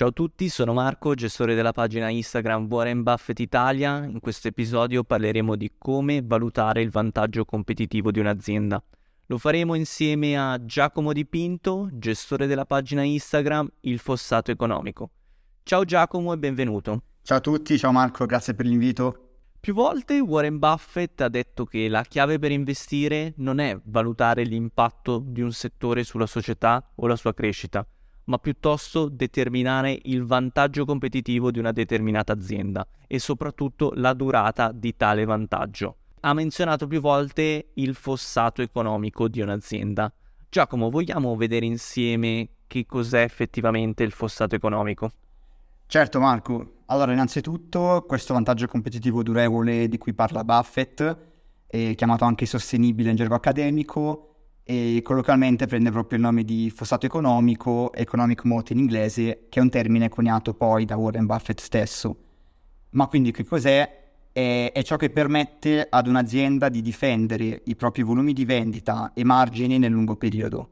Ciao a tutti, sono Marco, gestore della pagina Instagram Warren Buffett Italia. In questo episodio parleremo di come valutare il vantaggio competitivo di un'azienda. Lo faremo insieme a Giacomo Di Pinto, gestore della pagina Instagram Il Fossato Economico. Ciao Giacomo e benvenuto. Ciao a tutti, ciao Marco, grazie per l'invito. Più volte Warren Buffett ha detto che la chiave per investire non è valutare l'impatto di un settore sulla società o la sua crescita, ma piuttosto determinare il vantaggio competitivo di una determinata azienda e soprattutto la durata di tale vantaggio. Ha menzionato più volte il fossato economico di un'azienda. Giacomo, vogliamo vedere insieme che cos'è effettivamente il fossato economico? Certo Marco, allora innanzitutto questo vantaggio competitivo durevole di cui parla Buffett, chiamato anche sostenibile in gergo accademico, e colloquialmente prende proprio il nome di fossato economico, economic moat in inglese, che è un termine coniato poi da Warren Buffett stesso. Ma quindi che cos'è? È, è ciò che permette ad un'azienda di difendere i propri volumi di vendita e margini nel lungo periodo.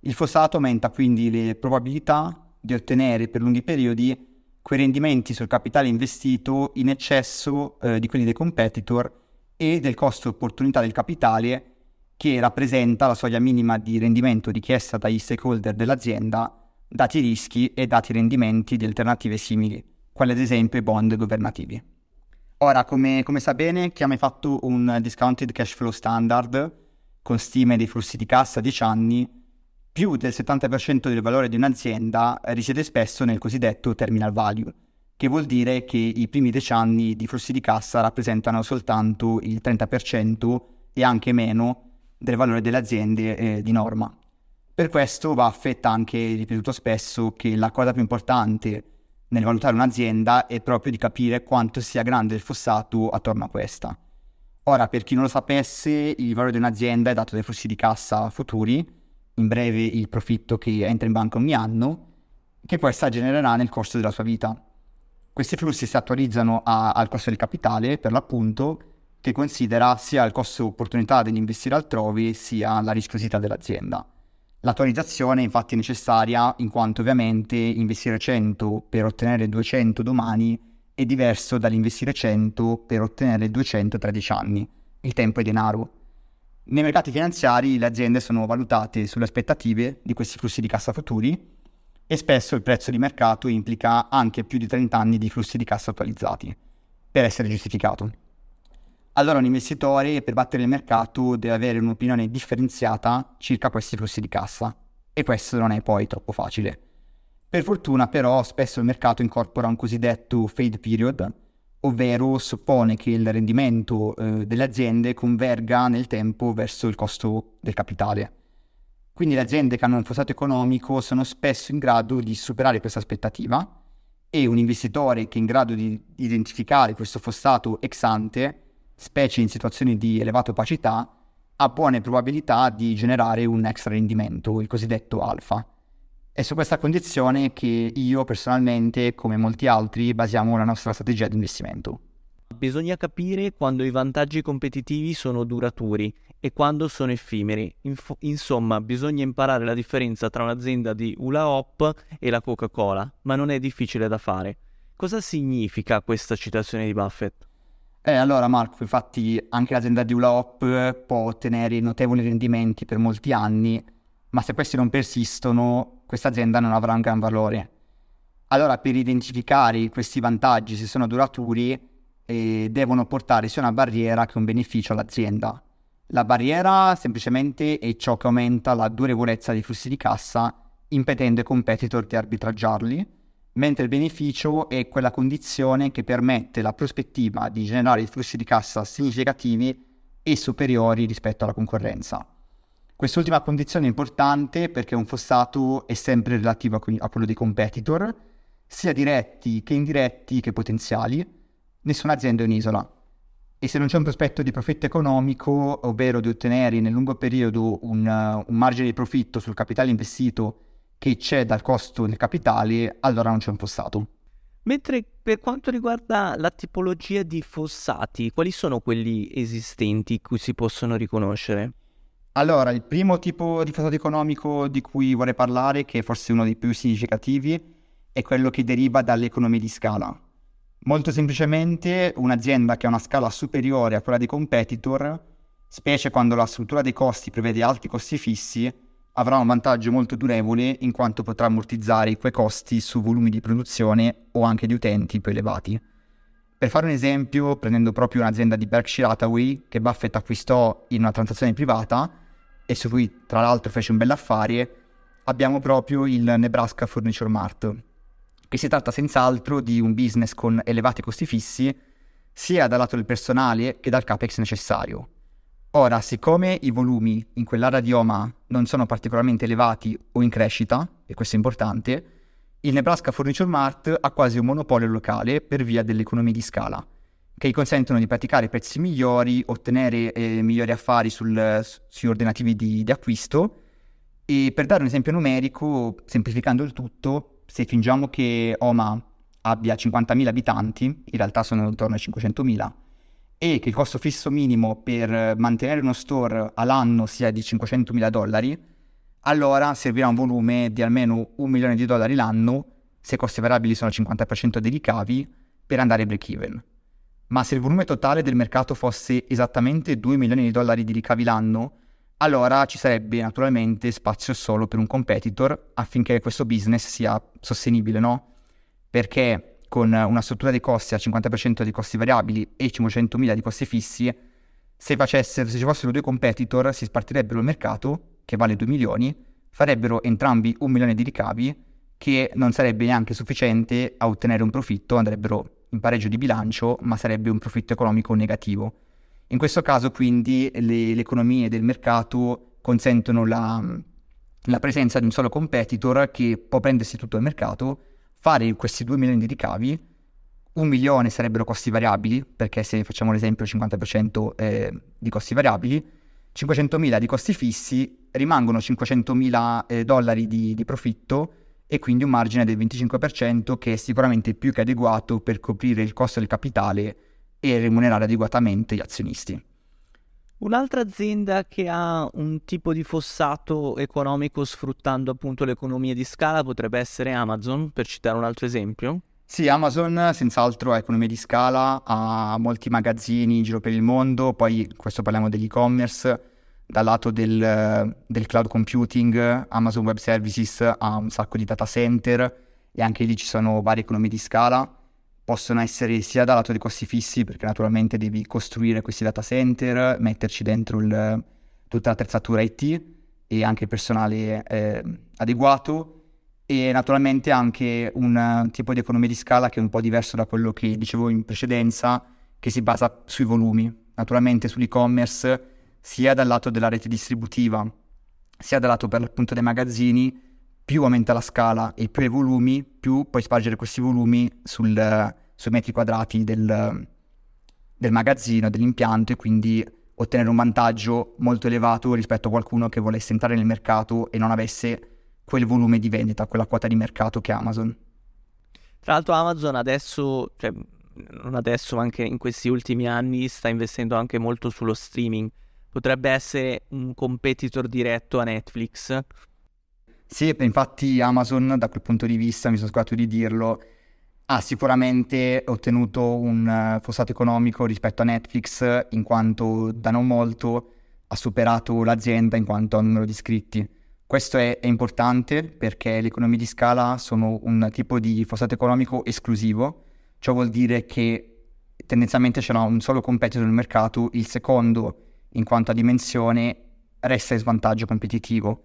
Il fossato aumenta quindi le probabilità di ottenere per lunghi periodi quei rendimenti sul capitale investito in eccesso eh, di quelli dei competitor e del costo opportunità del capitale che rappresenta la soglia minima di rendimento richiesta dagli stakeholder dell'azienda, dati i rischi e dati i rendimenti di alternative simili, quali ad esempio i bond governativi. Ora, come, come sa bene, chi ha mai fatto un discounted cash flow standard con stime dei flussi di cassa a 10 anni, più del 70% del valore di un'azienda risiede spesso nel cosiddetto terminal value, che vuol dire che i primi 10 anni di flussi di cassa rappresentano soltanto il 30% e anche meno del valore delle aziende eh, di norma. Per questo Buffett ha anche ripetuto spesso che la cosa più importante nel valutare un'azienda è proprio di capire quanto sia grande il fossato attorno a questa. Ora, per chi non lo sapesse, il valore di un'azienda è dato dai flussi di cassa futuri, in breve il profitto che entra in banca ogni anno, che questa genererà nel corso della sua vita. Questi flussi si attualizzano a, al costo del capitale, per l'appunto, che considera sia il costo opportunità degli investire altrove sia la rischiosità dell'azienda. L'attualizzazione è infatti necessaria in quanto ovviamente investire 100 per ottenere 200 domani è diverso dall'investire 100 per ottenere 200 tra 10 anni. Il tempo è denaro. Nei mercati finanziari le aziende sono valutate sulle aspettative di questi flussi di cassa futuri e spesso il prezzo di mercato implica anche più di 30 anni di flussi di cassa attualizzati per essere giustificato. Allora un investitore per battere il mercato deve avere un'opinione differenziata circa questi flussi di cassa e questo non è poi troppo facile. Per fortuna però spesso il mercato incorpora un cosiddetto fade period, ovvero suppone che il rendimento eh, delle aziende converga nel tempo verso il costo del capitale. Quindi le aziende che hanno un fossato economico sono spesso in grado di superare questa aspettativa e un investitore che è in grado di identificare questo fossato ex ante specie in situazioni di elevata opacità, ha buone probabilità di generare un extra rendimento, il cosiddetto alfa. È su questa condizione che io personalmente, come molti altri, basiamo la nostra strategia di investimento. Bisogna capire quando i vantaggi competitivi sono duraturi e quando sono effimeri. Inf- insomma, bisogna imparare la differenza tra un'azienda di hula hoop e la Coca-Cola, ma non è difficile da fare. Cosa significa questa citazione di Buffett? Eh, allora Marco, infatti anche l'azienda di ULOP può ottenere notevoli rendimenti per molti anni, ma se questi non persistono, questa azienda non avrà un gran valore. Allora per identificare questi vantaggi, se sono duraturi, eh, devono portare sia una barriera che un beneficio all'azienda. La barriera semplicemente è ciò che aumenta la durevolezza dei flussi di cassa, impedendo ai competitor di arbitraggiarli, mentre il beneficio è quella condizione che permette la prospettiva di generare flussi di cassa significativi e superiori rispetto alla concorrenza. Quest'ultima condizione è importante perché un fossato è sempre relativo a quello dei competitor, sia diretti che indiretti che potenziali. Nessuna azienda è un'isola. E se non c'è un prospetto di profitto economico, ovvero di ottenere nel lungo periodo un, un margine di profitto sul capitale investito che c'è dal costo del capitale, allora non c'è un fossato. Mentre per quanto riguarda la tipologia di fossati, quali sono quelli esistenti cui si possono riconoscere? Allora, il primo tipo di fossato economico di cui vorrei parlare, che è forse uno dei più significativi, è quello che deriva dalle economie di scala. Molto semplicemente, un'azienda che ha una scala superiore a quella dei competitor, specie quando la struttura dei costi prevede alti costi fissi, avrà un vantaggio molto durevole in quanto potrà ammortizzare quei costi su volumi di produzione o anche di utenti più elevati. Per fare un esempio, prendendo proprio un'azienda di Berkshire Hathaway che Buffett acquistò in una transazione privata e su cui tra l'altro fece un bell'affare, abbiamo proprio il Nebraska Furniture Mart, che si tratta senz'altro di un business con elevati costi fissi sia dal lato del personale che dal capex necessario, Ora, siccome i volumi in quell'area di Oma non sono particolarmente elevati o in crescita, e questo è importante, il Nebraska Furniture Mart ha quasi un monopolio locale per via delle economie di scala, che gli consentono di praticare prezzi migliori, ottenere eh, migliori affari sul, sui ordinativi di, di acquisto. E per dare un esempio numerico, semplificando il tutto, se fingiamo che Oma abbia 50.000 abitanti, in realtà sono intorno ai 500.000, e che il costo fisso minimo per mantenere uno store all'anno sia di 500.000 dollari, allora servirà un volume di almeno un milione di dollari l'anno, se i costi variabili sono il 50% dei ricavi, per andare break even. Ma se il volume totale del mercato fosse esattamente 2 milioni di dollari di ricavi l'anno, allora ci sarebbe naturalmente spazio solo per un competitor affinché questo business sia sostenibile, no? Perché con una struttura dei costi al 50% di costi variabili e 500.000 di costi fissi, se, facessero, se ci fossero due competitor si spartirebbero il mercato, che vale 2 milioni, farebbero entrambi un milione di ricavi, che non sarebbe neanche sufficiente a ottenere un profitto, andrebbero in pareggio di bilancio, ma sarebbe un profitto economico negativo. In questo caso quindi le, le economie del mercato consentono la, la presenza di un solo competitor che può prendersi tutto il mercato fare questi 2 milioni di ricavi, un milione sarebbero costi variabili, perché se facciamo l'esempio 50% eh, di costi variabili, 500.000 di costi fissi, rimangono 500.000 eh, dollari di, di profitto e quindi un margine del 25% che è sicuramente più che adeguato per coprire il costo del capitale e remunerare adeguatamente gli azionisti. Un'altra azienda che ha un tipo di fossato economico sfruttando appunto le economie di scala potrebbe essere Amazon, per citare un altro esempio. Sì, Amazon senz'altro ha economie di scala, ha molti magazzini in giro per il mondo, poi questo parliamo dell'e-commerce, dal lato del, del cloud computing, Amazon Web Services ha un sacco di data center e anche lì ci sono varie economie di scala possono essere sia dal lato dei costi fissi, perché naturalmente devi costruire questi data center, metterci dentro il, tutta l'attrezzatura IT e anche il personale eh, adeguato e naturalmente anche un tipo di economia di scala che è un po' diverso da quello che dicevo in precedenza, che si basa sui volumi, naturalmente sull'e-commerce, sia dal lato della rete distributiva, sia dal lato per l'appunto dei magazzini, più aumenta la scala e più hai volumi, più puoi spargere questi volumi sul, sui metri quadrati del, del magazzino, dell'impianto e quindi ottenere un vantaggio molto elevato rispetto a qualcuno che volesse entrare nel mercato e non avesse quel volume di vendita, quella quota di mercato che è Amazon. Tra l'altro Amazon adesso, cioè non adesso ma anche in questi ultimi anni, sta investendo anche molto sullo streaming. Potrebbe essere un competitor diretto a Netflix. Sì, infatti Amazon da quel punto di vista, mi sono scordato di dirlo, ha sicuramente ottenuto un uh, fossato economico rispetto a Netflix in quanto da non molto ha superato l'azienda in quanto a numero di iscritti. Questo è, è importante perché le economie di scala sono un tipo di fossato economico esclusivo, ciò vuol dire che tendenzialmente c'era un solo competitor nel mercato, il secondo in quanto a dimensione resta in svantaggio competitivo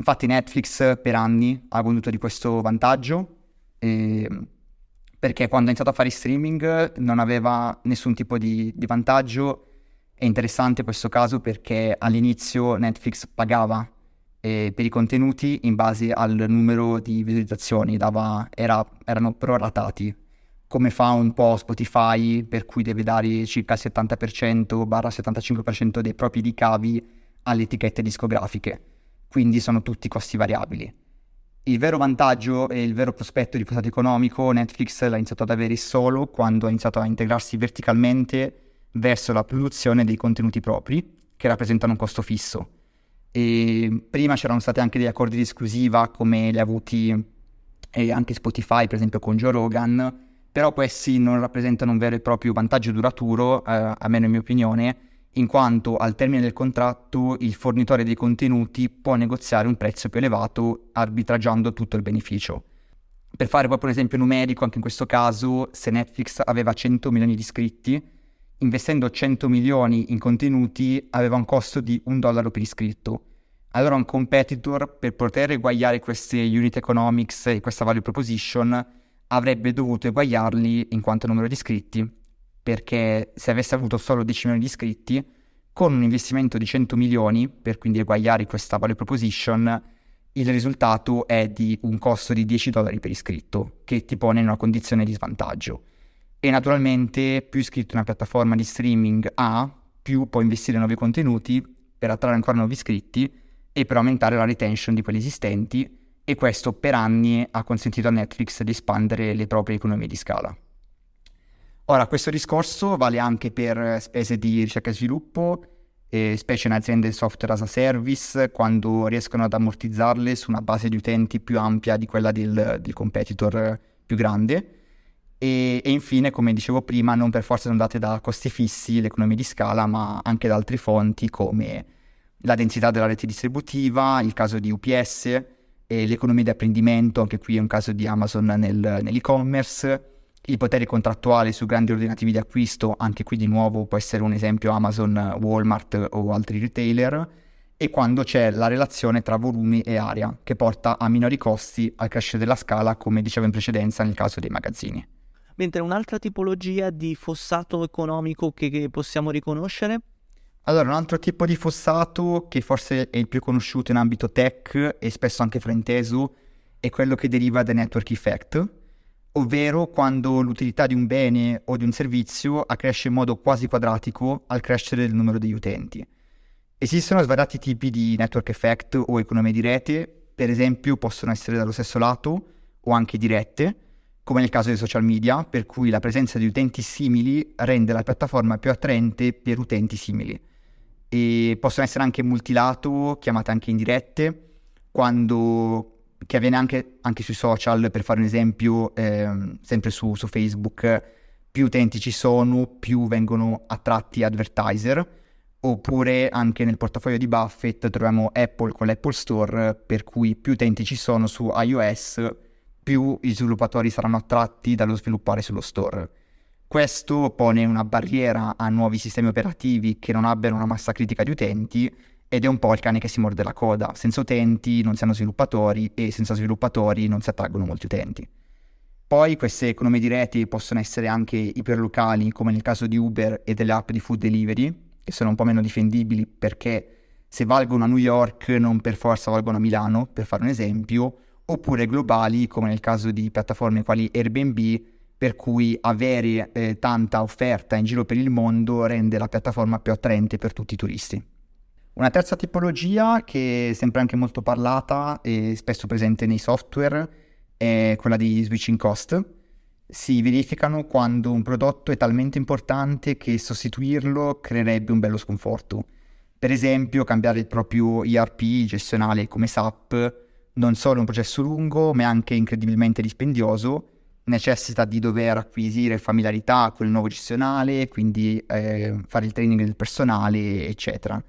Infatti Netflix per anni ha goduto di questo vantaggio e, perché quando ha iniziato a fare streaming non aveva nessun tipo di, di vantaggio. È interessante questo caso perché all'inizio Netflix pagava eh, per i contenuti in base al numero di visualizzazioni, dava, era, erano proratati, come fa un po' Spotify per cui deve dare circa il 70%-75% dei propri ricavi alle etichette discografiche, quindi sono tutti costi variabili. Il vero vantaggio e il vero prospetto di risultato economico Netflix l'ha iniziato ad avere solo quando ha iniziato a integrarsi verticalmente verso la produzione dei contenuti propri, che rappresentano un costo fisso. E prima c'erano stati anche degli accordi di esclusiva come li ha avuti e anche Spotify, per esempio con Joe Rogan, però questi non rappresentano un vero e proprio vantaggio duraturo, eh, almeno in mia opinione, in quanto al termine del contratto il fornitore dei contenuti può negoziare un prezzo più elevato arbitraggiando tutto il beneficio. Per fare proprio un esempio numerico, anche in questo caso, se Netflix aveva 100 milioni di iscritti, investendo 100 milioni in contenuti aveva un costo di un dollaro per iscritto. Allora un competitor, per poter eguagliare queste unit economics e questa value proposition, avrebbe dovuto eguagliarli in quanto numero di iscritti perché se avesse avuto solo 10 milioni di iscritti, con un investimento di 100 milioni, per quindi eguagliare questa value proposition, il risultato è di un costo di 10 dollari per iscritto, che ti pone in una condizione di svantaggio. E naturalmente più iscritto una piattaforma di streaming ha, più può investire in nuovi contenuti per attrarre ancora nuovi iscritti e per aumentare la retention di quelli esistenti e questo per anni ha consentito a Netflix di espandere le proprie economie di scala. Ora, questo discorso vale anche per spese di ricerca e sviluppo, e specie in aziende software as a service, quando riescono ad ammortizzarle su una base di utenti più ampia di quella del, del competitor più grande. E, e, infine, come dicevo prima, non per forza sono date da costi fissi, le economie di scala, ma anche da altre fonti come la densità della rete distributiva, il caso di UPS l'economia di apprendimento, anche qui è un caso di Amazon nel, nell'e-commerce il potere contrattuale su grandi ordinativi di acquisto, anche qui di nuovo può essere un esempio Amazon, Walmart o altri retailer, e quando c'è la relazione tra volumi e area, che porta a minori costi al crescere della scala, come dicevo in precedenza nel caso dei magazzini. Mentre un'altra tipologia di fossato economico che, che possiamo riconoscere? Allora, un altro tipo di fossato che forse è il più conosciuto in ambito tech e spesso anche frainteso è quello che deriva dai network effect, ovvero quando l'utilità di un bene o di un servizio accresce in modo quasi quadratico al crescere del numero degli utenti. Esistono svariati tipi di network effect o economie di rete, per esempio possono essere dallo stesso lato o anche dirette, come nel caso dei social media, per cui la presenza di utenti simili rende la piattaforma più attraente per utenti simili. E possono essere anche multilato, chiamate anche indirette, quando che avviene anche, anche, sui social, per fare un esempio, eh, sempre su, su, Facebook, più utenti ci sono, più vengono attratti advertiser, oppure anche nel portafoglio di Buffett troviamo Apple con l'Apple Store, per cui più utenti ci sono su iOS, più i sviluppatori saranno attratti dallo sviluppare sullo store. Questo pone una barriera a nuovi sistemi operativi che non abbiano una massa critica di utenti ed è un po' il cane che si morde la coda. Senza utenti non si hanno sviluppatori e senza sviluppatori non si attraggono molti utenti. Poi queste economie di rete possono essere anche iperlocali, come nel caso di Uber e delle app di food delivery, che sono un po' meno difendibili perché se valgono a New York non per forza valgono a Milano, per fare un esempio, oppure globali, come nel caso di piattaforme quali Airbnb, per cui avere eh, tanta offerta in giro per il mondo rende la piattaforma più attraente per tutti i turisti. Una terza tipologia che è sempre anche molto parlata e spesso presente nei software è quella di switching cost. Si verificano quando un prodotto è talmente importante che sostituirlo creerebbe un bello sconforto. Per esempio, cambiare il proprio ERP gestionale come SAP non solo è un processo lungo, ma è anche incredibilmente dispendioso, necessita di dover acquisire familiarità con il nuovo gestionale, quindi eh, fare il training del personale, eccetera.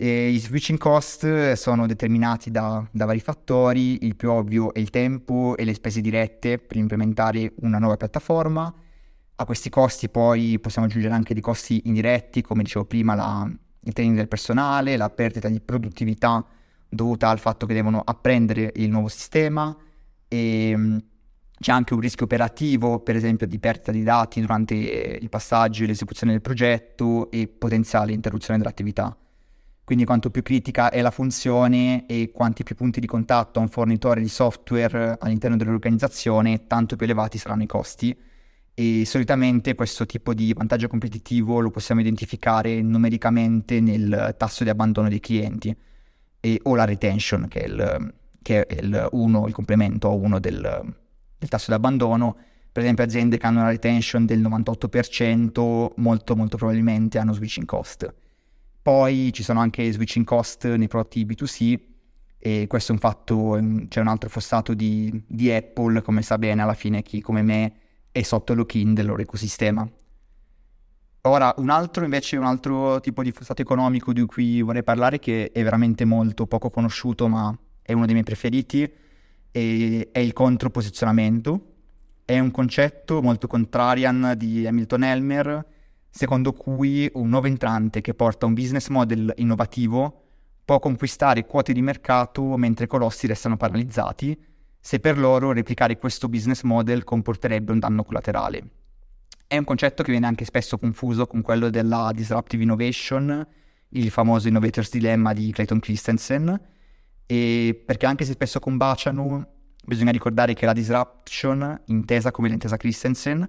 E I switching cost sono determinati da, da, vari fattori, il più ovvio è il tempo e le spese dirette per implementare una nuova piattaforma. A questi costi poi possiamo aggiungere anche dei costi indiretti, come dicevo prima, la, il training del personale, la perdita di produttività dovuta al fatto che devono apprendere il nuovo sistema e c'è anche un rischio operativo, per esempio di perdita di dati durante il passaggio e l'esecuzione del progetto e potenziale interruzione dell'attività. Quindi quanto più critica è la funzione e quanti più punti di contatto ha un fornitore di software all'interno dell'organizzazione, tanto più elevati saranno i costi. E solitamente questo tipo di vantaggio competitivo lo possiamo identificare numericamente nel tasso di abbandono dei clienti e, o la retention, che è il, che è il, uno, il complemento a uno del, del tasso di abbandono. Per esempio aziende che hanno una retention del 98% molto molto probabilmente hanno switching cost poi ci sono anche switching cost nei prodotti B2C e questo è un fatto, ehm, c'è un altro fossato di, di Apple, come sa bene alla fine chi come me è sotto lock-in del loro ecosistema. Ora, un altro invece, un altro tipo di fossato economico di cui vorrei parlare che è veramente molto poco conosciuto ma è uno dei miei preferiti è, è il controposizionamento. È un concetto molto contrarian di Hamilton Elmer secondo cui un nuovo entrante che porta un business model innovativo può conquistare quote di mercato mentre i colossi restano paralizzati, se per loro replicare questo business model comporterebbe un danno collaterale. È un concetto che viene anche spesso confuso con quello della disruptive innovation, il famoso innovator's dilemma di Clayton Christensen, e perché anche se spesso combaciano, bisogna ricordare che la disruption, intesa come l'intesa Christensen,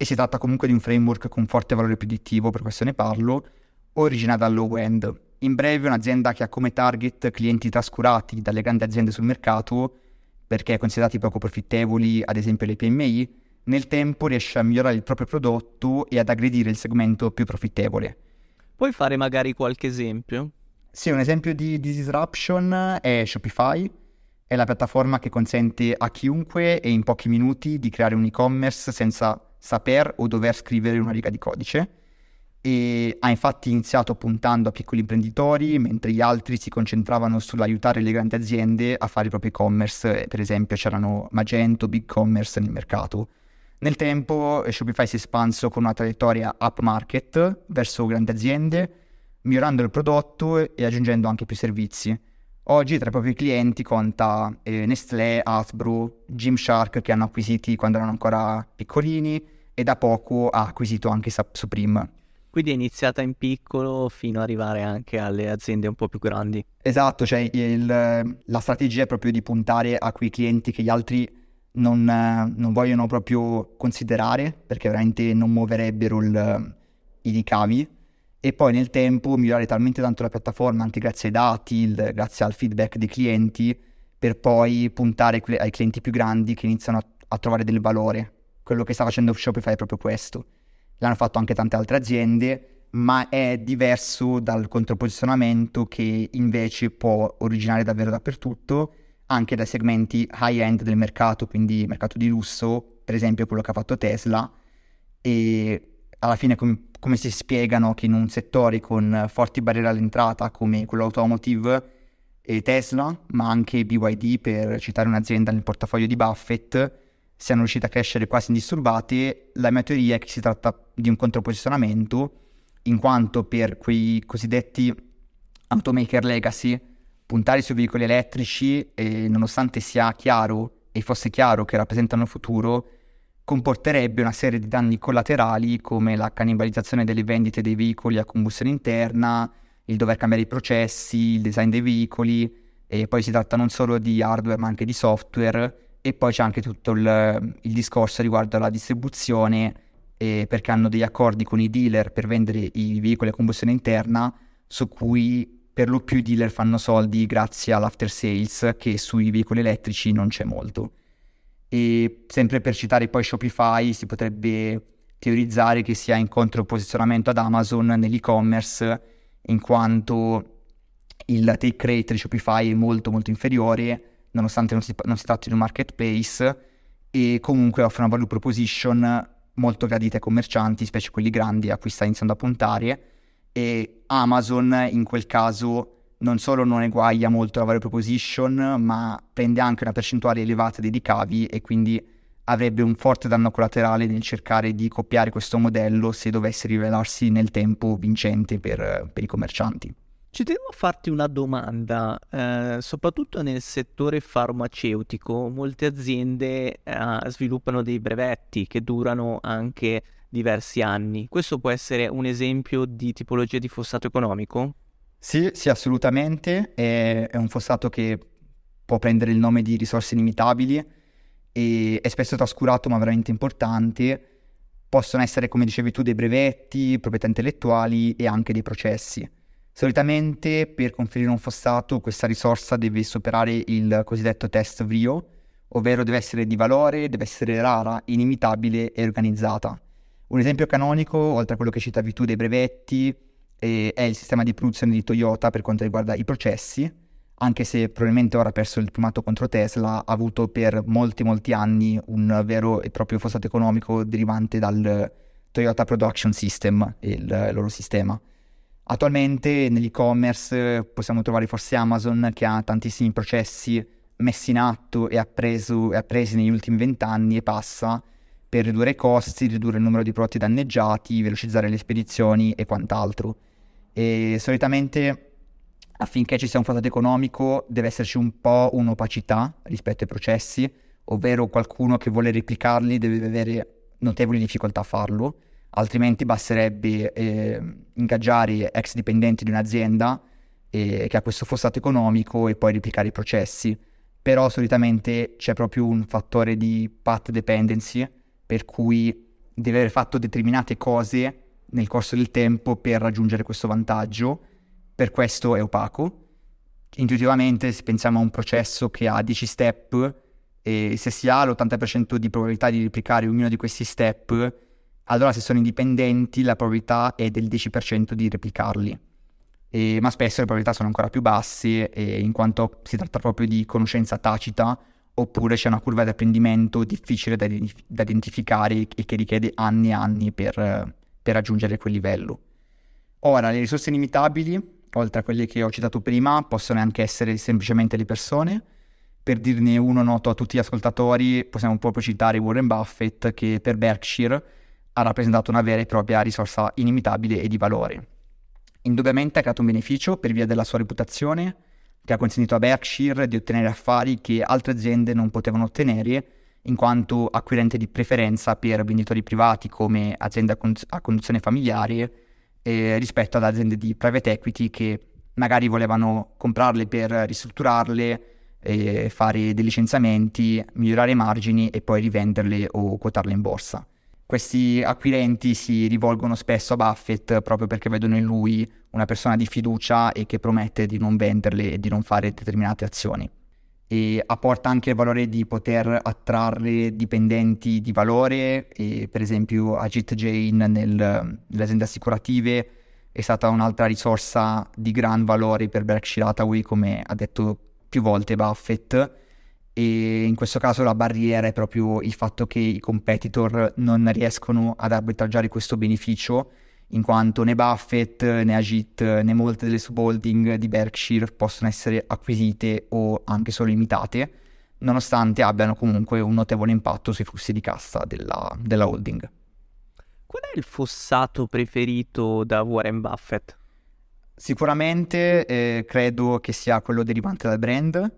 e si tratta comunque di un framework con forte valore predittivo, per questo ne parlo, origina dal low end. In breve un'azienda che ha come target clienti trascurati dalle grandi aziende sul mercato, perché considerati poco profittevoli, ad esempio le PMI, nel tempo riesce a migliorare il proprio prodotto e ad aggredire il segmento più profittevole. Puoi fare magari qualche esempio? Sì, un esempio di, di disruption è Shopify, è la piattaforma che consente a chiunque e in pochi minuti di creare un e-commerce senza saper o dover scrivere una riga di codice e ha infatti iniziato puntando a piccoli imprenditori mentre gli altri si concentravano sull'aiutare le grandi aziende a fare i propri e-commerce, per esempio c'erano Magento, BigCommerce nel mercato. Nel tempo Shopify si è espanso con una traiettoria up market verso grandi aziende, migliorando il prodotto e aggiungendo anche più servizi. Oggi tra i propri clienti conta eh, Nestlé, Hasbro, Gymshark che hanno acquisiti quando erano ancora piccolini e da poco ha acquisito anche Supreme. Quindi è iniziata in piccolo fino ad arrivare anche alle aziende un po' più grandi. Esatto, cioè il, la strategia è proprio di puntare a quei clienti che gli altri non, non vogliono proprio considerare perché veramente non muoverebbero il, i ricavi e poi nel tempo migliorare talmente tanto la piattaforma anche grazie ai dati, il, grazie al feedback dei clienti, per poi puntare ai clienti più grandi che iniziano a, a trovare del valore. Quello che sta facendo Shopify è proprio questo. L'hanno fatto anche tante altre aziende, ma è diverso dal controposizionamento che invece può originare davvero dappertutto, anche dai segmenti high-end del mercato, quindi mercato di lusso, per esempio quello che ha fatto Tesla, e alla fine com- come si spiegano che in un settore con forti barriere all'entrata come quello automotive e Tesla, ma anche BYD per citare un'azienda nel portafoglio di Buffett, siano riusciti a crescere quasi indisturbati, la mia teoria è che si tratta di un controposizionamento, in quanto per quei cosiddetti automaker legacy, puntare sui veicoli elettrici, e nonostante sia chiaro e fosse chiaro che rappresentano il futuro, comporterebbe una serie di danni collaterali come la cannibalizzazione delle vendite dei veicoli a combustione interna, il dover cambiare i processi, il design dei veicoli e poi si tratta non solo di hardware ma anche di software e poi c'è anche tutto il, il discorso riguardo alla distribuzione eh, perché hanno degli accordi con i dealer per vendere i veicoli a combustione interna su cui per lo più i dealer fanno soldi grazie all'after sales che sui veicoli elettrici non c'è molto. E sempre per citare poi Shopify, si potrebbe teorizzare che sia in controposizionamento ad Amazon nell'e-commerce, in quanto il take rate di Shopify è molto molto inferiore, nonostante non si, non si tratti di un marketplace, e comunque offre una value proposition molto gradita ai commercianti, specie quelli grandi a cui sta iniziando a puntare, e Amazon in quel caso non solo non eguaglia molto la value proposition, ma prende anche una percentuale elevata dei ricavi e quindi avrebbe un forte danno collaterale nel cercare di copiare questo modello se dovesse rivelarsi nel tempo vincente per, per i commercianti. Ci tenevo a farti una domanda, eh, soprattutto nel settore farmaceutico, molte aziende eh, sviluppano dei brevetti che durano anche diversi anni. Questo può essere un esempio di tipologia di fossato economico? Sì, sì, assolutamente. È, è un fossato che può prendere il nome di risorse inimitabili e è spesso trascurato ma veramente importante. Possono essere, come dicevi tu, dei brevetti, proprietà intellettuali e anche dei processi. Solitamente per conferire un fossato questa risorsa deve superare il cosiddetto test VRIO, ovvero deve essere di valore, deve essere rara, inimitabile e organizzata. Un esempio canonico, oltre a quello che citavi tu dei brevetti, è il sistema di produzione di Toyota per quanto riguarda i processi, anche se probabilmente ora ha perso il primato contro Tesla, ha avuto per molti molti anni un vero e proprio fossato economico derivante dal Toyota Production System, il loro sistema. Attualmente nell'e-commerce possiamo trovare forse Amazon che ha tantissimi processi messi in atto e appreso, appresi negli ultimi vent'anni e passa per ridurre i costi, ridurre il numero di prodotti danneggiati, velocizzare le spedizioni e quant'altro. E solitamente affinché ci sia un fossato economico deve esserci un po' un'opacità rispetto ai processi, ovvero qualcuno che vuole replicarli deve avere notevoli difficoltà a farlo altrimenti basterebbe eh, ingaggiare ex dipendenti di un'azienda eh, che ha questo fossato economico e poi replicare i processi. Però solitamente c'è proprio un fattore di path dependency, per cui deve aver fatto determinate cose nel corso del tempo per raggiungere questo vantaggio, per questo è opaco. Intuitivamente se pensiamo a un processo che ha 10 step e se si ha l'80% di probabilità di replicare ognuno di questi step, allora se sono indipendenti la probabilità è del 10% di replicarli. E, ma spesso le probabilità sono ancora più basse eh, in quanto si tratta proprio di conoscenza tacita oppure c'è una curva di apprendimento difficile da, da identificare e che richiede anni e anni per, per raggiungere quel livello. Ora, le risorse limitabili, oltre a quelle che ho citato prima, possono anche essere semplicemente le persone. Per dirne uno noto a tutti gli ascoltatori, possiamo proprio citare Warren Buffett che per Berkshire ha rappresentato una vera e propria risorsa inimitabile e di valore. Indubbiamente ha creato un beneficio per via della sua reputazione, che ha consentito a Berkshire di ottenere affari che altre aziende non potevano ottenere, in quanto acquirente di preferenza per venditori privati come aziende a, con- a conduzione familiare eh, rispetto ad aziende di private equity che magari volevano comprarle per ristrutturarle, eh, fare dei licenziamenti, migliorare i margini e poi rivenderle o quotarle in borsa questi acquirenti si rivolgono spesso a Buffett proprio perché vedono in lui una persona di fiducia e che promette di non venderle e di non fare determinate azioni. E apporta anche il valore di poter attrarre dipendenti di valore, e per esempio Ajit Jain nel, nelle aziende assicurative è stata un'altra risorsa di gran valore per Berkshire Hathaway, come ha detto più volte Buffett. E in questo caso la barriera è proprio il fatto che i competitor non riescono ad arbitraggiare questo beneficio in quanto né Buffett né Agit né molte delle subholding di Berkshire possono essere acquisite o anche solo limitate nonostante abbiano comunque un notevole impatto sui flussi di cassa della, della holding. Qual è il fossato preferito da Warren Buffett? Sicuramente eh, credo che sia quello derivante dal brand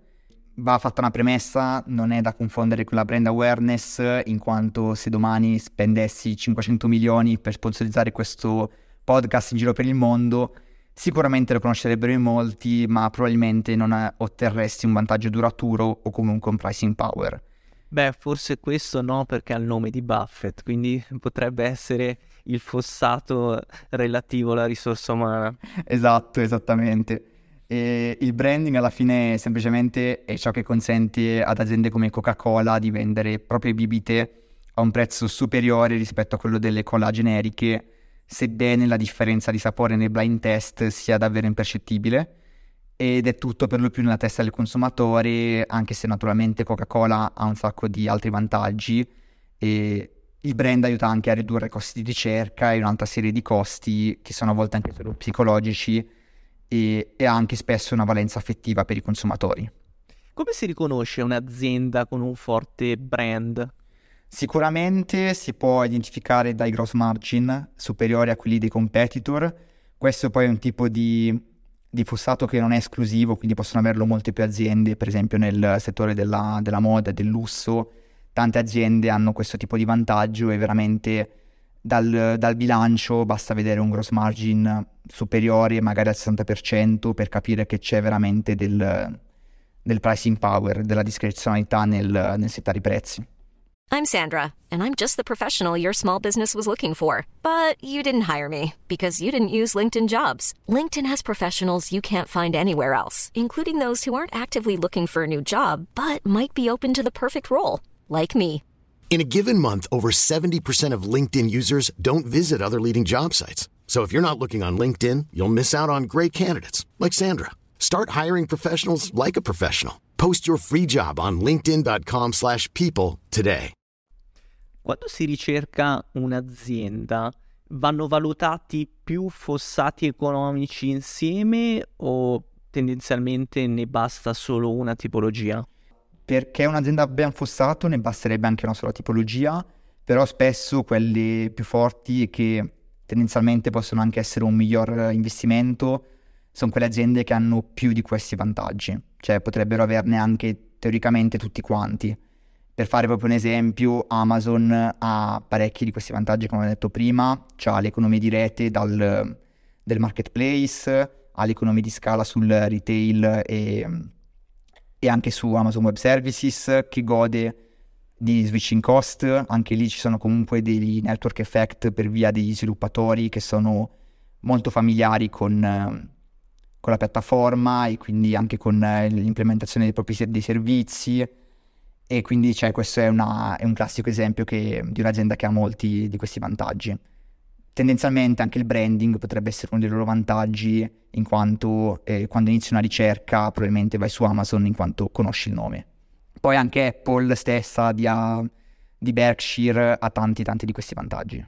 va fatta una premessa, non è da confondere con la brand awareness, in quanto se domani spendessi 500 milioni per sponsorizzare questo podcast in giro per il mondo, sicuramente lo conoscerebbero in molti, ma probabilmente non otterresti un vantaggio duraturo o comunque un pricing power. Beh, forse questo no, perché ha il nome di Buffett, quindi potrebbe essere il fossato relativo alla risorsa umana. Esatto, esattamente. E il branding alla fine semplicemente è ciò che consente ad aziende come Coca-Cola di vendere proprie bibite a un prezzo superiore rispetto a quello delle cola generiche, sebbene la differenza di sapore nel blind test sia davvero impercettibile. Ed è tutto per lo più nella testa del consumatore, anche se naturalmente Coca-Cola ha un sacco di altri vantaggi. E il brand aiuta anche a ridurre i costi di ricerca e un'altra serie di costi che sono a volte anche solo psicologici e, e anche spesso una valenza affettiva per i consumatori. Come si riconosce un'azienda con un forte brand? Sicuramente si può identificare dai gross margin superiori a quelli dei competitor. Questo poi è un tipo di di fossato che non è esclusivo, quindi possono averlo molte più aziende, per esempio nel settore della, della moda, del lusso, tante aziende hanno questo tipo di vantaggio e veramente dal, dal, bilancio basta vedere un gross margin superiore, magari al 60%, per capire che c'è veramente del, del pricing power, della discrezionalità nel, nel settare i prezzi. I'm Sandra, and I'm just the professional your small business was looking for. But you didn't hire me because you didn't use LinkedIn jobs. LinkedIn has professionals you can't find anywhere else, including those who aren't actively looking for a new job but might be open to the perfect role, like me. In a given month, over 70% of LinkedIn users don't visit other leading job sites. So if you're not looking on LinkedIn, you'll miss out on great candidates like Sandra. Start hiring professionals like a professional. Post your free job on linkedin.com/people today. Quando si ricerca un'azienda, vanno valutati più fossati economici insieme o tendenzialmente ne basta solo una tipologia? Perché un'azienda ben fossato ne basterebbe anche una sola tipologia, però spesso quelle più forti e che tendenzialmente possono anche essere un miglior investimento sono quelle aziende che hanno più di questi vantaggi, cioè potrebbero averne anche teoricamente tutti quanti. Per fare proprio un esempio, Amazon ha parecchi di questi vantaggi, come ho detto prima, ha le economie di rete dal, del marketplace, ha le economie di scala sul retail e e anche su Amazon Web Services che gode di switching cost, anche lì ci sono comunque dei network effect per via degli sviluppatori che sono molto familiari con, con la piattaforma e quindi anche con eh, l'implementazione dei propri dei servizi. E quindi cioè, questo è, una, è un classico esempio che, di un'azienda che ha molti di questi vantaggi tendenzialmente anche il branding potrebbe essere uno dei loro vantaggi in quanto eh, quando inizi una ricerca probabilmente vai su Amazon in quanto conosci il nome. Poi anche Apple stessa di, uh, di Berkshire ha tanti tanti di questi vantaggi.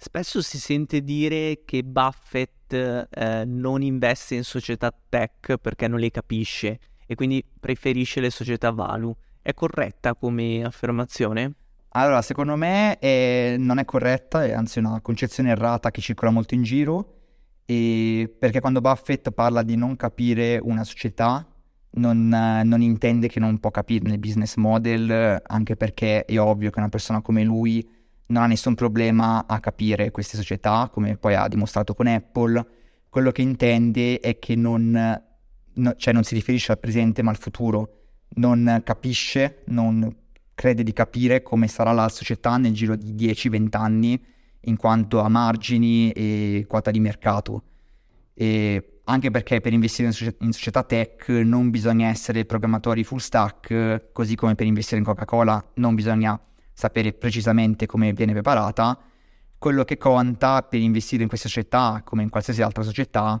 Spesso si sente dire che Buffett eh, non investe in società tech perché non le capisce e quindi preferisce le società value. È corretta come affermazione? Allora, secondo me è, non è corretta, è anzi una concezione errata che circola molto in giro, perché quando Buffett parla di non capire una società, non, non, intende che non può capire il business model, anche perché è ovvio che una persona come lui non ha nessun problema a capire queste società, come poi ha dimostrato con Apple. Quello che intende è che non, no, cioè non si riferisce al presente ma al futuro, non capisce, non crede di capire come sarà la società nel giro di 10-20 anni in quanto a margini e quota di mercato. E anche perché per investire in, società, in società tech non bisogna essere programmatori full stack, così come per investire in Coca-Cola non bisogna sapere precisamente come viene preparata. Quello che conta per investire in queste società, come in qualsiasi altra società,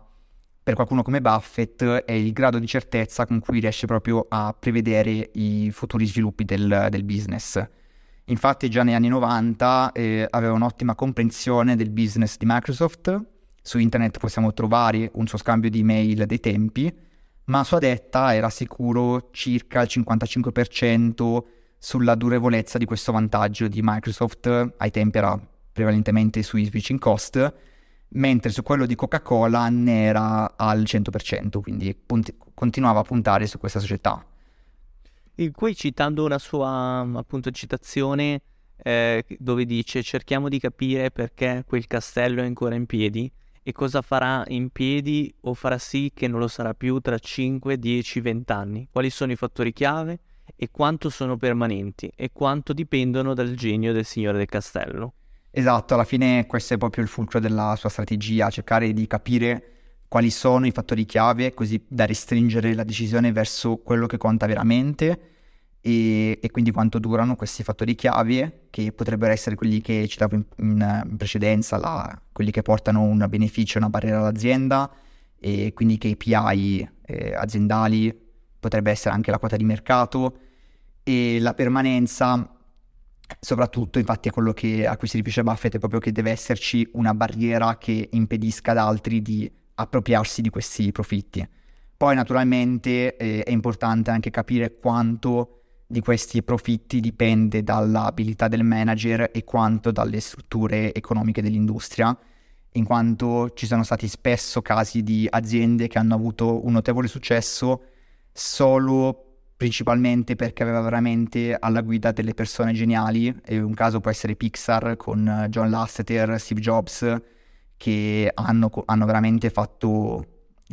per qualcuno come Buffett è il grado di certezza con cui riesce proprio a prevedere i futuri sviluppi del, del business. Infatti già negli anni 90 eh, aveva un'ottima comprensione del business di Microsoft, su internet possiamo trovare un suo scambio di email dei tempi, ma a sua detta era sicuro circa il 55% sulla durevolezza di questo vantaggio di Microsoft, ai tempi era prevalentemente sui switching cost, mentre su quello di Coca-Cola ne era al 100%, quindi punti- continuava a puntare su questa società. E qui citando una sua appunto citazione eh, dove dice cerchiamo di capire perché quel castello è ancora in piedi e cosa farà in piedi o farà sì che non lo sarà più tra 5, 10, 20 anni, quali sono i fattori chiave e quanto sono permanenti e quanto dipendono dal genio del signore del castello. Esatto, alla fine questo è proprio il fulcro della sua strategia, cercare di capire quali sono i fattori chiave così da restringere la decisione verso quello che conta veramente e, e quindi quanto durano questi fattori chiave che potrebbero essere quelli che citavo in, in, precedenza, la, quelli che portano un beneficio, una barriera all'azienda e quindi KPI eh, aziendali, potrebbe essere anche la quota di mercato e la permanenza Soprattutto, infatti, è quello che, a cui si riferisce Buffett, è proprio che deve esserci una barriera che impedisca ad altri di appropriarsi di questi profitti. Poi, naturalmente, eh, è importante anche capire quanto di questi profitti dipende dall'abilità del manager e quanto dalle strutture economiche dell'industria. in quanto ci sono stati spesso casi di aziende che hanno avuto un notevole successo solo principalmente perché aveva veramente alla guida delle persone geniali e un caso può essere Pixar con John Lasseter, Steve Jobs che hanno, hanno veramente fatto,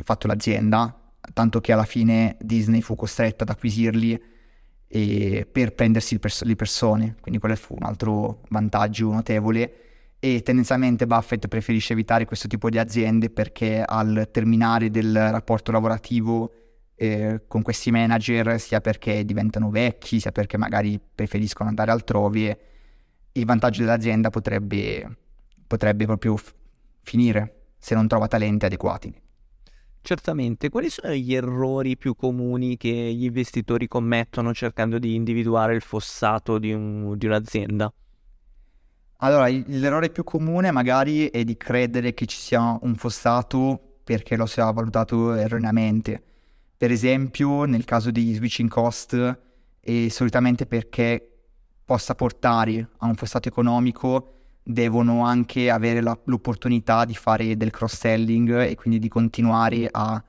fatto, l'azienda tanto che alla fine Disney fu costretta ad acquisirli per prendersi pers- le persone. Quindi quello fu un altro vantaggio notevole. E tendenzialmente Buffett preferisce evitare questo tipo di aziende perché al terminare del rapporto lavorativo eh, con questi manager, sia perché diventano vecchi, sia perché magari preferiscono andare altrove, il vantaggio dell'azienda potrebbe, potrebbe proprio f- finire se non trova talenti adeguati. Certamente, quali sono gli errori più comuni che gli investitori commettono cercando di individuare il fossato di, un, di un'azienda? Allora, l'errore più comune magari è di credere che ci sia un fossato perché lo si è valutato erroneamente. Per esempio, nel caso di switching cost, e solitamente perché possa portare a un fossato economico, devono anche avere la, l'opportunità di fare del cross-selling e quindi di continuare a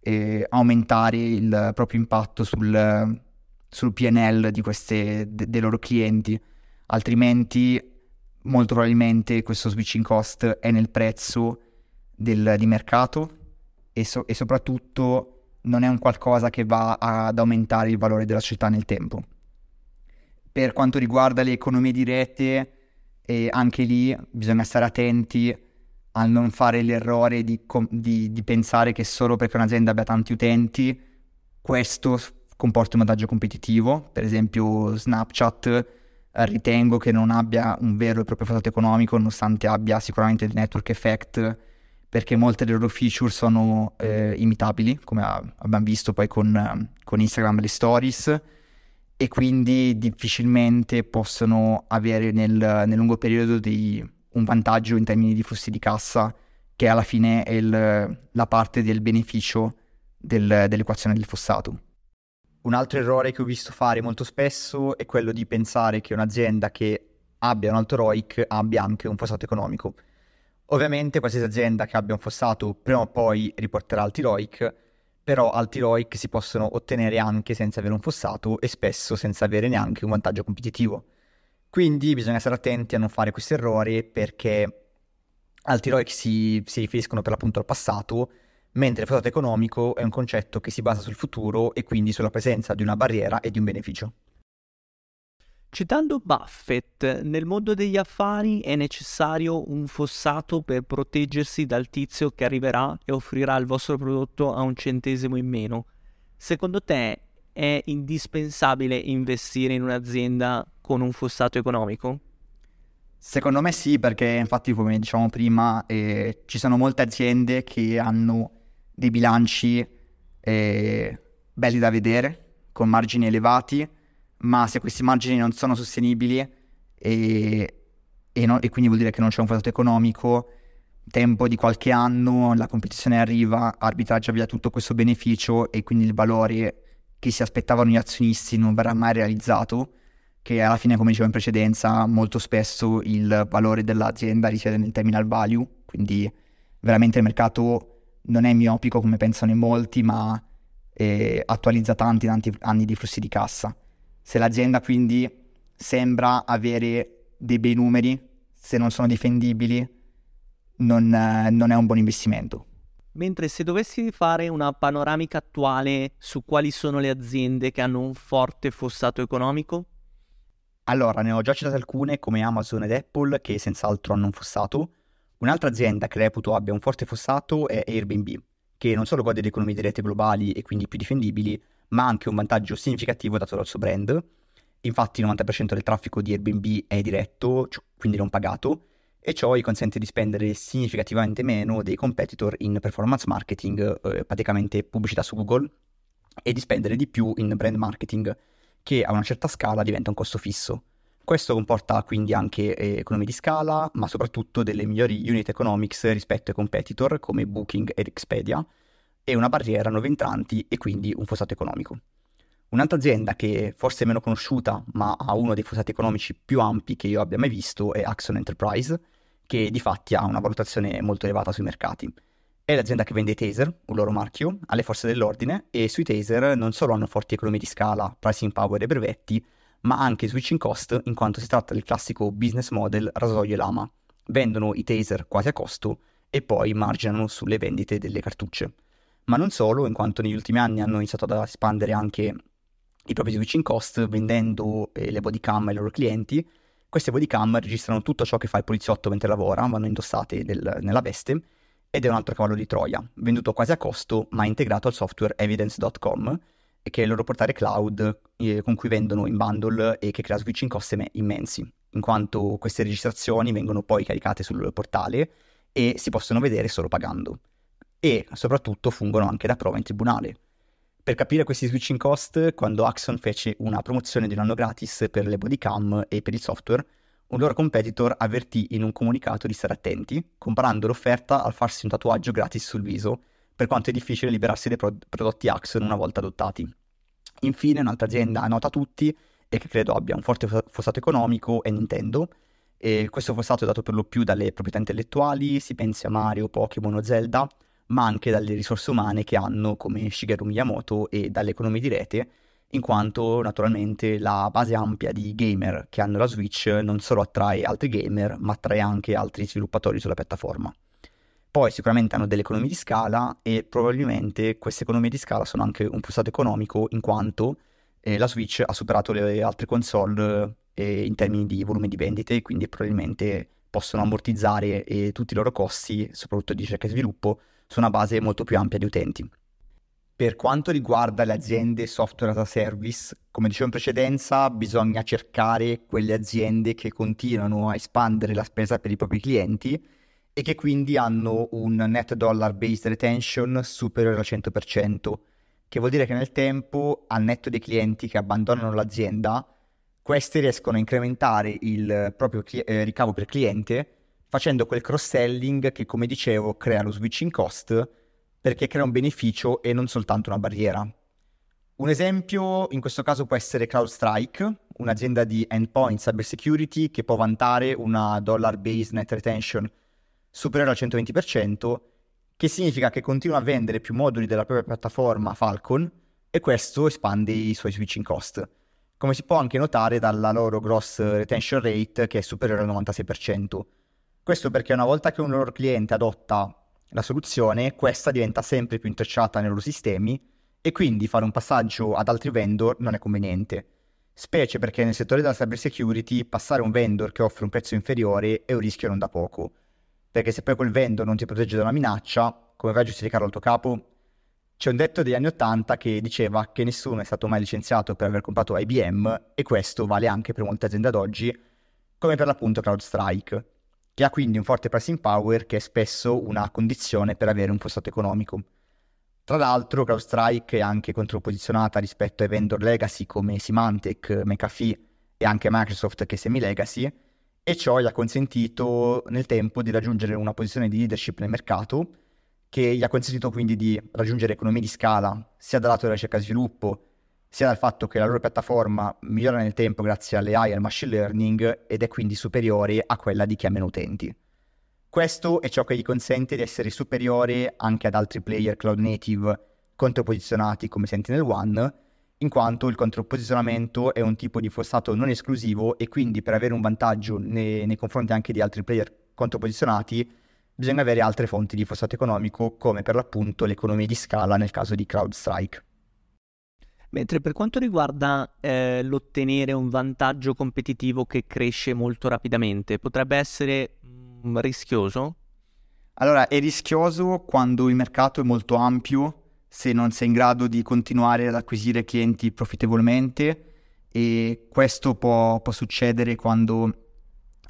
eh, aumentare il proprio impatto sul, sul PNL di queste, de, dei loro clienti. Altrimenti molto probabilmente questo switching cost è nel prezzo del, di mercato e, so, e, soprattutto non è un qualcosa che va ad aumentare il valore della società nel tempo. Per quanto riguarda le economie dirette, eh, anche lì bisogna stare attenti a non fare l'errore di, di, di pensare che solo perché un'azienda abbia tanti utenti questo comporta un vantaggio competitivo. Per esempio Snapchat ritengo che non abbia un vero e proprio fattore economico, nonostante abbia sicuramente il network effect, perché molte delle loro feature sono eh, imitabili, come abbiamo visto poi con, con Instagram le stories, e quindi difficilmente possono avere nel, nel lungo periodo dei, un vantaggio in termini di flussi di cassa, che alla fine è il, la parte del beneficio del, dell'equazione del fossato. Un altro errore che ho visto fare molto spesso è quello di pensare che un'azienda che abbia un alto ROIC abbia anche un fossato economico. Ovviamente qualsiasi azienda che abbia un fossato prima o poi riporterà alti ROIC, però alti ROIC si possono ottenere anche senza avere un fossato e spesso senza avere neanche un vantaggio competitivo. Quindi bisogna stare attenti a non fare questi errori perché alti ROIC si, si riferiscono per l'appunto al passato mentre il fattore economico è un concetto che si basa sul futuro e quindi sulla presenza di una barriera e di un beneficio. Citando Buffett, nel mondo degli affari è necessario un fossato per proteggersi dal tizio che arriverà e offrirà il vostro prodotto a un centesimo in meno. Secondo te è indispensabile investire in un'azienda con un fossato economico? Secondo me sì, perché infatti come dicevamo prima eh, ci sono molte aziende che hanno dei bilanci eh, belli da vedere, con margini elevati, ma se questi margini non sono sostenibili e, e, no, e quindi vuol dire che non c'è un fattore economico, tempo di qualche anno, la competizione arriva, arbitraggia via tutto questo beneficio e quindi il valore che si aspettavano gli azionisti non verrà mai realizzato, che alla fine, come dicevo in precedenza, molto spesso il valore dell'azienda risiede nel terminal value, quindi veramente il mercato non è miopico come pensano in molti, ma eh, attualizza tanti, tanti anni di flussi di cassa. Se l'azienda quindi sembra avere dei bei numeri, se non sono difendibili, non, eh, non è un buon investimento. Mentre se dovessi fare una panoramica attuale su quali sono le aziende che hanno un forte fossato economico? Allora, ne ho già citate alcune come Amazon ed Apple che senz'altro hanno un fossato, Un'altra azienda che reputo abbia un forte fossato è Airbnb, che non solo gode di economie dirette globali e quindi più difendibili, ma anche un vantaggio significativo dato dal suo brand. Infatti il 90% del traffico di Airbnb è diretto, quindi non pagato, e ciò gli consente di spendere significativamente meno dei competitor in performance marketing, eh, praticamente pubblicità su Google, e di spendere di più in brand marketing, che a una certa scala diventa un costo fisso. Questo comporta quindi anche eh, economie di scala, ma soprattutto delle migliori unit economics rispetto ai competitor come Booking ed Expedia e una barriera a nuovi entranti e quindi un fossato economico. Un'altra azienda che forse è meno conosciuta, ma ha uno dei fossati economici più ampi che io abbia mai visto, è Axon Enterprise, che di fatti ha una valutazione molto elevata sui mercati. È l'azienda che vende i taser, un loro marchio, alle forze dell'ordine e sui taser non solo hanno forti economie di scala, pricing power e brevetti, ma anche switching cost in quanto si tratta del classico business model rasoio e lama. Vendono i taser quasi a costo e poi marginano sulle vendite delle cartucce. Ma non solo, in quanto negli ultimi anni hanno iniziato ad espandere anche i propri switching cost vendendo eh, le bodycam ai loro clienti. Queste bodycam registrano tutto ciò che fa il poliziotto mentre lavora, vanno indossate del, nella veste ed è un altro cavallo di Troia, venduto quasi a costo ma integrato al software evidence.com che è il loro portale cloud eh, con cui vendono in bundle e che crea switching cost immensi, in quanto queste registrazioni vengono poi caricate sul portale e si possono vedere solo pagando. E soprattutto fungono anche da prova in tribunale. Per capire questi switching cost, quando Axon fece una promozione di un anno gratis per le bodycam e per il software, un loro competitor avvertì in un comunicato di stare attenti, comparando l'offerta al farsi un tatuaggio gratis sul viso, per quanto è difficile liberarsi dei pro- prodotti Axon una volta adottati. Infine, un'altra azienda nota a tutti e che credo abbia un forte fossato economico è Nintendo. E questo fossato è dato per lo più dalle proprietà intellettuali, si pensi a Mario, Pokémon o Zelda, ma anche dalle risorse umane che hanno come Shigeru Miyamoto e dalle economie di rete, in quanto naturalmente la base ampia di gamer che hanno la Switch non solo attrae altri gamer, ma attrae anche altri sviluppatori sulla piattaforma. Poi sicuramente hanno delle economie di scala e probabilmente queste economie di scala sono anche un pulsato economico in quanto eh, la Switch ha superato le altre console eh, in termini di volume di vendite, quindi probabilmente possono ammortizzare eh, tutti i loro costi, soprattutto di ricerca e sviluppo, su una base molto più ampia di utenti. Per quanto riguarda le aziende software as a service, come dicevo in precedenza, bisogna cercare quelle aziende che continuano a espandere la spesa per i propri clienti e che quindi hanno un net dollar based retention superiore al 100%, che vuol dire che nel tempo, al netto dei clienti che abbandonano l'azienda, questi riescono a incrementare il proprio cli- eh, ricavo per cliente facendo quel cross-selling che, come dicevo, crea lo switching cost perché crea un beneficio e non soltanto una barriera. Un esempio in questo caso può essere CrowdStrike, un'azienda di endpoint cybersecurity che può vantare una dollar-based net retention superiore al 120%, che significa che continua a vendere più moduli della propria piattaforma Falcon e questo espande i suoi switching cost. Come si può anche notare dalla loro gross retention rate che è superiore al 96%. Questo perché una volta che un loro cliente adotta la soluzione, questa diventa sempre più intrecciata nei loro sistemi e quindi fare un passaggio ad altri vendor non è conveniente. Specie perché nel settore della cyber security passare un vendor che offre un prezzo inferiore è un rischio non da poco perché se poi quel vendor non ti protegge da una minaccia, come vai a giustificarlo al tuo capo? C'è un detto degli anni Ottanta che diceva che nessuno è stato mai licenziato per aver comprato IBM e questo vale anche per molte aziende ad oggi, come per l'appunto CrowdStrike, che ha quindi un forte pricing power che è spesso una condizione per avere un fossato economico. Tra l'altro CrowdStrike è anche controposizionata rispetto ai vendor legacy come Symantec, McAfee e anche Microsoft che è semi-legacy, e ciò gli ha consentito nel tempo di raggiungere una posizione di leadership nel mercato che gli ha consentito quindi di raggiungere economie di scala sia dal lato della ricerca e sviluppo sia dal fatto che la loro piattaforma migliora nel tempo grazie alle AI e al machine learning ed è quindi superiore a quella di chi ha meno utenti. Questo è ciò che gli consente di essere superiore anche ad altri player cloud native controposizionati come Sentinel One in quanto il controposizionamento è un tipo di fossato non esclusivo e quindi per avere un vantaggio nei, nei confronti anche di altri player controposizionati bisogna avere altre fonti di fossato economico come per l'appunto l'economia di scala nel caso di CrowdStrike. Mentre per quanto riguarda eh, l'ottenere un vantaggio competitivo che cresce molto rapidamente, potrebbe essere mm, rischioso? Allora, è rischioso quando il mercato è molto ampio se non sei in grado di continuare ad acquisire clienti profittevolmente e questo può, può succedere quando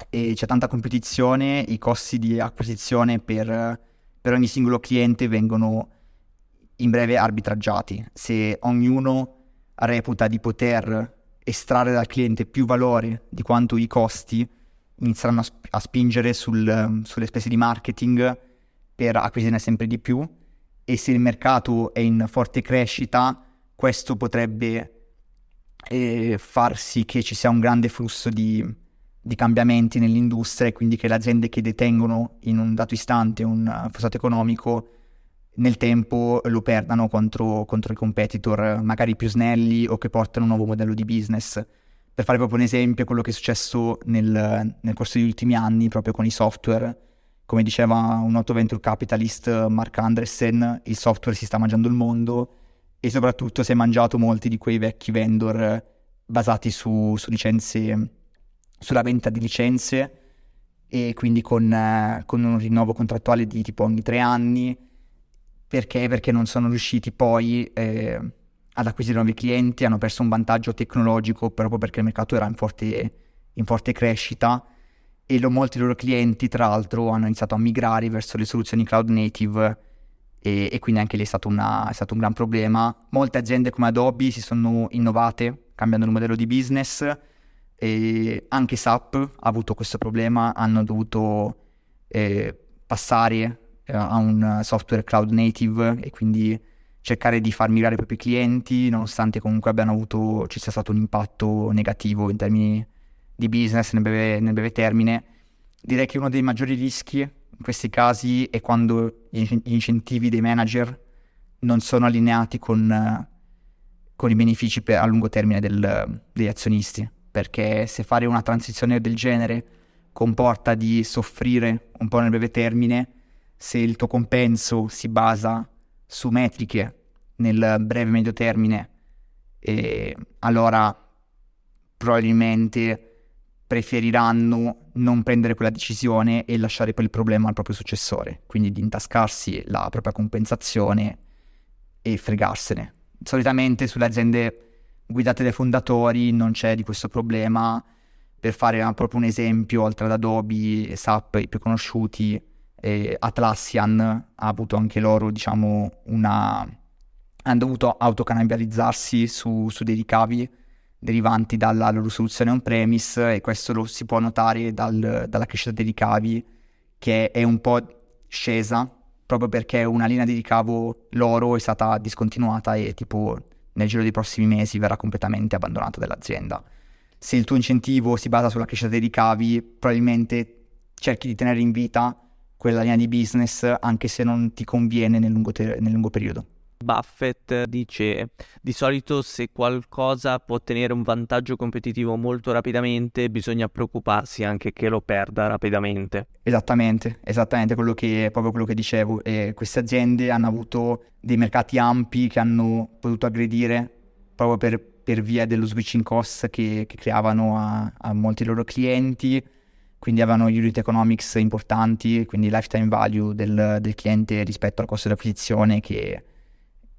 eh, c'è tanta competizione, i costi di acquisizione per, per ogni singolo cliente vengono in breve arbitraggiati. Se ognuno reputa di poter estrarre dal cliente più valore di quanto i costi, inizieranno a, sp- a spingere sul, sulle spese di marketing per acquisirne sempre di più e se il mercato è in forte crescita, questo potrebbe eh, far sì che ci sia un grande flusso di, di cambiamenti nell'industria e quindi che le aziende che detengono in un dato istante un fossato economico nel tempo lo perdano contro, contro, i competitor magari più snelli o che portano un nuovo modello di business. Per fare proprio un esempio, quello che è successo nel, nel corso degli ultimi anni proprio con i software, come diceva un noto venture capitalist Mark Andressen, il software si sta mangiando il mondo e soprattutto si è mangiato molti di quei vecchi vendor basati su, su licenze sulla vendita di licenze e quindi con, con, un rinnovo contrattuale di tipo ogni tre anni. Perché? Perché non sono riusciti poi eh, ad acquisire nuovi clienti, hanno perso un vantaggio tecnologico proprio perché il mercato era in forte, in forte crescita e lo, molti loro clienti tra l'altro hanno iniziato a migrare verso le soluzioni cloud native e, e quindi anche lì è stato, una, è stato un gran problema. Molte aziende come Adobe si sono innovate cambiando il modello di business e anche SAP ha avuto questo problema, hanno dovuto eh, passare eh, a un software cloud native e quindi cercare di far migrare i propri clienti, nonostante comunque abbiano avuto, ci sia stato un impatto negativo in termini di business nel breve, nel breve termine. Direi che uno dei maggiori rischi in questi casi è quando gli incentivi dei manager non sono allineati con, con i benefici per, a lungo termine del, degli azionisti perché se fare una transizione del genere comporta di soffrire un po' nel breve termine, se il tuo compenso si basa su metriche nel breve medio termine, eh, allora probabilmente preferiranno non prendere quella decisione e lasciare poi il problema al proprio successore, quindi di intascarsi la propria compensazione e fregarsene. Solitamente sulle aziende guidate dai fondatori non c'è di questo problema. Per fare proprio un esempio, oltre ad Adobe e SAP, i più conosciuti, eh, Atlassian ha avuto anche loro, diciamo, una... hanno dovuto autocanalizzarsi su, su dei ricavi derivanti dalla loro soluzione on-premise e questo lo si può notare dal, dalla crescita dei ricavi che è un po' scesa proprio perché una linea di ricavo loro è stata discontinuata e tipo nel giro dei prossimi mesi verrà completamente abbandonata dall'azienda. Se il tuo incentivo si basa sulla crescita dei ricavi, probabilmente cerchi di tenere in vita quella linea di business anche se non ti conviene nel lungo, ter- nel lungo periodo. Buffett dice di solito se qualcosa può ottenere un vantaggio competitivo molto rapidamente bisogna preoccuparsi anche che lo perda rapidamente. Esattamente, esattamente quello che, proprio quello che dicevo. E queste aziende hanno avuto dei mercati ampi che hanno potuto aggredire proprio per, per via dello switching cost che, che creavano a, a molti loro clienti quindi avevano unit economics importanti, quindi lifetime value del, del cliente rispetto al costo di acquisizione che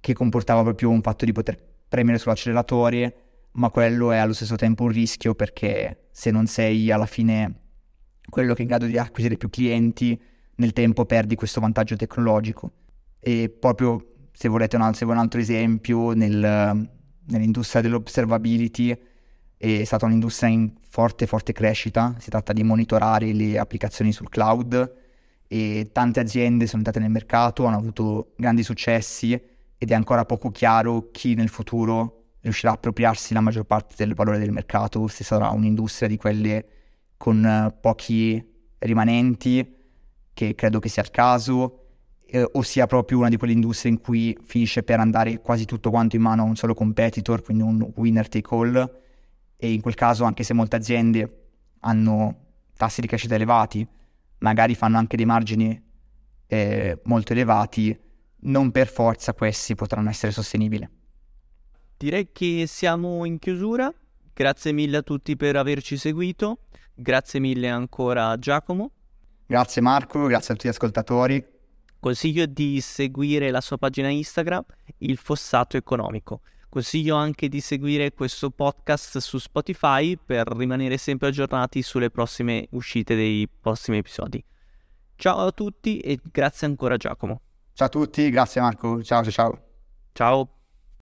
che comportava proprio un fatto di poter premere sull'acceleratore, ma quello è allo stesso tempo un rischio perché se non sei alla fine quello che è in grado di acquisire più clienti, nel tempo perdi questo vantaggio tecnologico. E proprio se volete un, se un altro esempio, nel, nell'industria dell'observability è stata un'industria in forte, forte crescita, si tratta di monitorare le applicazioni sul cloud. E tante aziende sono entrate nel mercato, hanno avuto grandi successi ed è ancora poco chiaro chi nel futuro riuscirà a appropriarsi la maggior parte del valore del mercato, se sarà un'industria di quelle con eh, pochi rimanenti, che credo che sia il caso, eh, o sia proprio una di quelle industrie in cui finisce per andare quasi tutto quanto in mano a un solo competitor, quindi un winner take all, e in quel caso anche se molte aziende hanno tassi di crescita elevati, magari fanno anche dei margini eh, molto elevati, non per forza questi potranno essere sostenibili. Direi che siamo in chiusura. Grazie mille a tutti per averci seguito. Grazie mille ancora a Giacomo. Grazie Marco, grazie a tutti gli ascoltatori. Consiglio di seguire la sua pagina Instagram, Il Fossato Economico. Consiglio anche di seguire questo podcast su Spotify per rimanere sempre aggiornati sulle prossime uscite dei prossimi episodi. Ciao a tutti e grazie ancora Giacomo. Ciao a tutti, grazie Marco, ciao ciao ciao. Ciao.